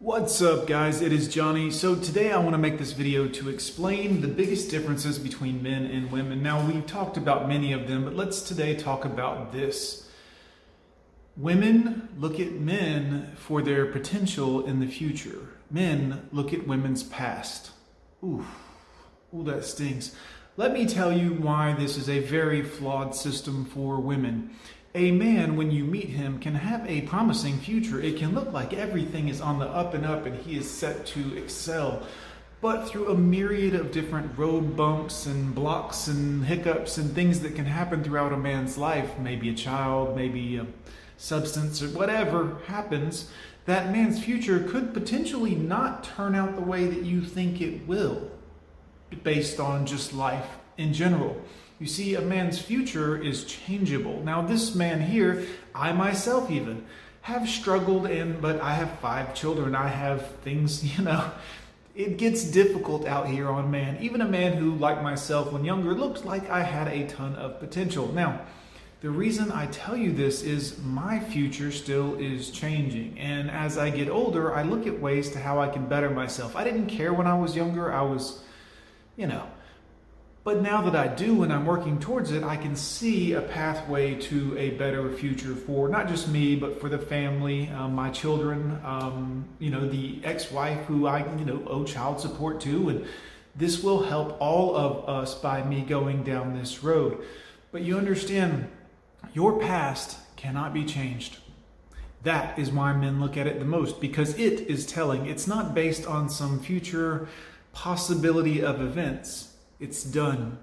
What's up guys, it is Johnny. So today I want to make this video to explain the biggest differences between men and women. Now we've talked about many of them, but let's today talk about this. Women look at men for their potential in the future. Men look at women's past. Ooh, ooh that stings. Let me tell you why this is a very flawed system for women. A man, when you meet him, can have a promising future. It can look like everything is on the up and up and he is set to excel. But through a myriad of different road bumps and blocks and hiccups and things that can happen throughout a man's life, maybe a child, maybe a substance or whatever happens, that man's future could potentially not turn out the way that you think it will based on just life in general. You see, a man's future is changeable. Now, this man here, I myself even, have struggled and but I have five children. I have things, you know, it gets difficult out here on man. Even a man who, like myself when younger, looked like I had a ton of potential. Now, the reason I tell you this is my future still is changing. And as I get older, I look at ways to how I can better myself. I didn't care when I was younger. I was you know. But now that I do and I'm working towards it, I can see a pathway to a better future for not just me, but for the family, um, my children, um, you know, the ex-wife who I, you know, owe child support to. And this will help all of us by me going down this road. But you understand, your past cannot be changed. That is why men look at it the most because it is telling. It's not based on some future possibility of events, it's done.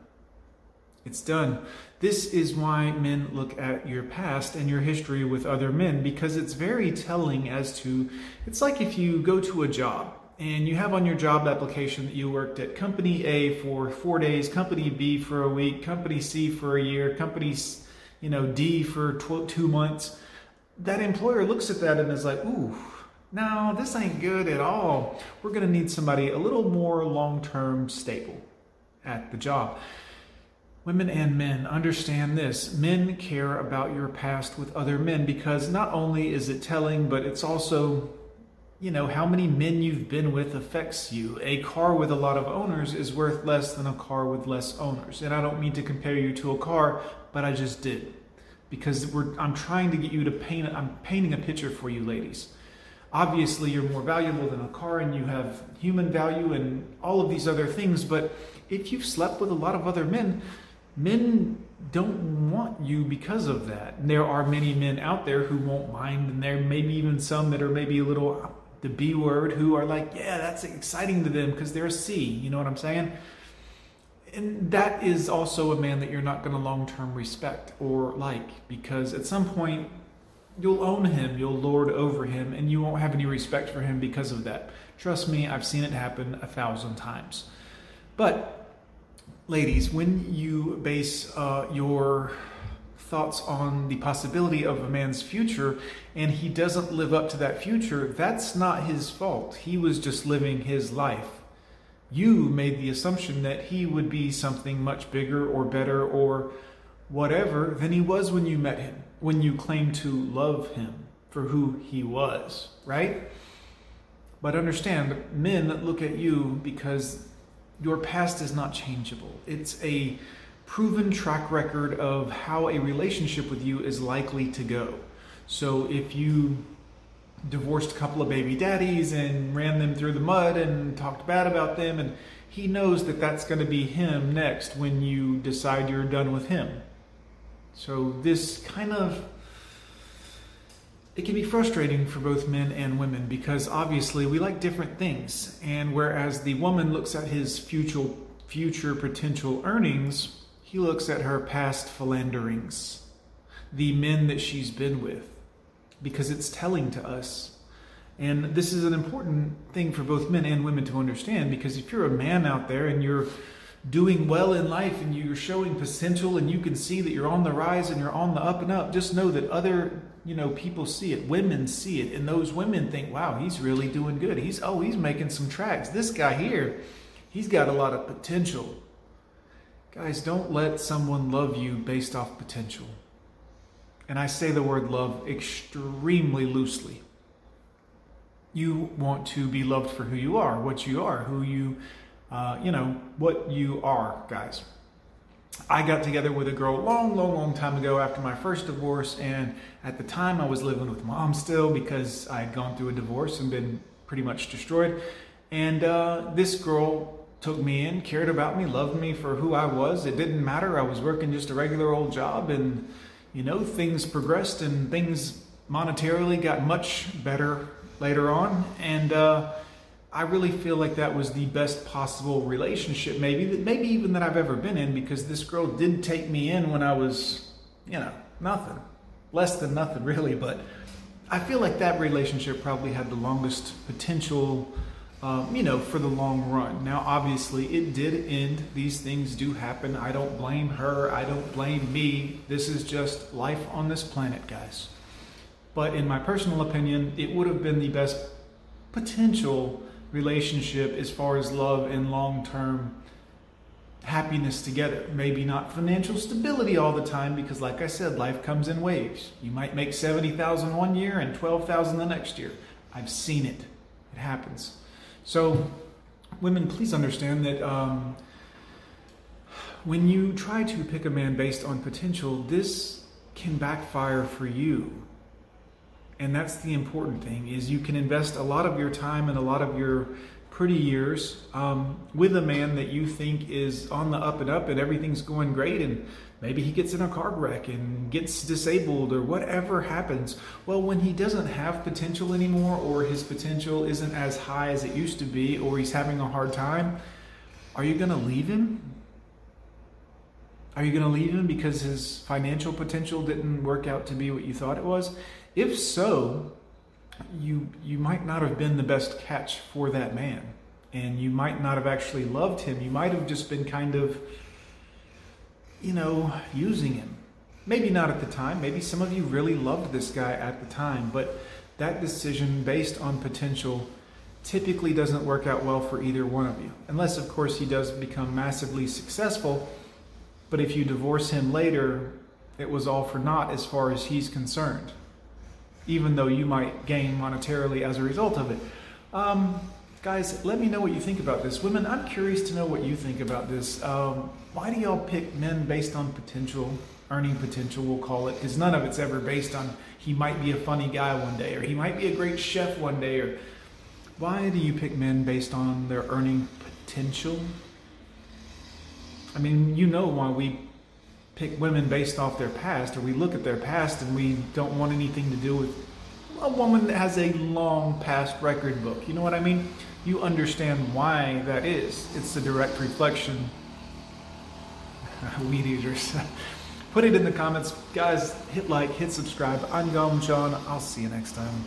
It's done. This is why men look at your past and your history with other men because it's very telling as to it's like if you go to a job and you have on your job application that you worked at company A for 4 days, company B for a week, company C for a year, company you know D for 2 months. That employer looks at that and is like, "Ooh, no, this ain't good at all. We're going to need somebody a little more long term stable at the job. Women and men understand this. Men care about your past with other men because not only is it telling, but it's also, you know, how many men you've been with affects you. A car with a lot of owners is worth less than a car with less owners. And I don't mean to compare you to a car, but I just did. Because I'm trying to get you to paint, I'm painting a picture for you, ladies obviously you're more valuable than a car and you have human value and all of these other things. But if you've slept with a lot of other men, men don't want you because of that. And there are many men out there who won't mind, and there may be even some that are maybe a little the B word who are like, yeah, that's exciting to them because they're a C. You know what I'm saying? And that is also a man that you're not going to long term respect or like because at some point you'll own him, you'll lord over him, and you won't have any respect for him because of that. Trust me, I've seen it happen a thousand times. But, ladies, when you base uh, your thoughts on the possibility of a man's future and he doesn't live up to that future, that's not his fault. He was just living his life. You made the assumption that he would be something much bigger or better or whatever than he was when you met him when you claim to love him for who he was, right? But understand, men look at you because your past is not changeable. It's a proven track record of how a relationship with you is likely to go. So if you divorced a couple of baby daddies and ran them through the mud and talked bad about them, and he knows that that's going to be him next when you decide you're done with him. So this kind of it can be frustrating for both men and women because obviously we like different things. And whereas the woman looks at his future future potential earnings, he looks at her past philanderings, the men that she's been with, because it's telling to us. And this is an important thing for both men and women to understand because if you're a man out there and you're doing well in life and you're showing potential and you can see that you're on the rise and you're on the up and up, just know that other, you know, people see it. Women see it. And those women think, wow, he's really doing good. He's, oh, he's making some tracks. This guy here, he's got a lot of potential. Guys, don't let someone love you based off potential. And I say the word love extremely loosely. you want to be loved for who you are, what you are, who you, uh, you know, what you are, guys. I got together with a girl long, long, long time ago after my first divorce, and at the time I was living with mom still because I had gone through a divorce and been pretty much destroyed. And uh, this girl took me in, cared about me, loved me for who I was. It didn't matter. I was working just a regular old job, and you know, things progressed and things monetarily got much better later on. And uh, I really feel like that was the best possible relationship, maybe, that maybe even that I've ever been in, because this girl did take me in when I was, you know, nothing, less than nothing, really. But I feel like that relationship probably had the longest potential um, you know, for the long run. Now, obviously, it did end. These things do happen. I don't blame her. I don't blame me. This is just life on this planet, guys. But in my personal opinion, it would have been the best potential relationship as far as love and long term happiness together. Maybe not financial stability all the time because like I said, life comes in waves. You might make 70,000 one year and 12,000 the next year. I've seen it. It happens. So, women, please understand that um, when you try to pick a man based on potential, this can backfire for you. And that's the important thing is you can invest a lot of your time and a lot of your pretty years um, with a man that you think is on the up and up and everything's going great and maybe he gets in a car wreck and gets disabled or whatever happens. Well when he doesn't have potential anymore or his potential isn't as high as it used to be or he's having a hard time are you going to leave him are you going to leave him because his financial potential didn't work out to be what you thought it was? If so you you might not have been the best catch for that man and you might not have actually loved him. You might have just been kind of you know using him. Maybe not at the time. Maybe some of you really loved this guy at the time but that decision based on potential typically doesn't work out well for either one of you. Unless of course he does become massively successful but if you divorce him later it was all for naught as far as he's concerned even though you might gain monetarily as a result of it. Um, guys, let me know what you think about this. Women, I'm curious to know what you think about this. Um, why do y'all pick men based on potential, earning potential, we'll call it? Because none of it's ever based on he might be a funny guy one day, or he might be a great chef one day, or why do you pick men based on their earning potential? I mean, you know why we pick women based off their past, or we look at their past and we don't want anything to do with a woman that has a long past record book. You know what I mean? You understand why that is. It's a direct reflection. Weed eaters. Put it in the comments. Guys, hit like, hit subscribe. I'm Gom John. I'll see you next time.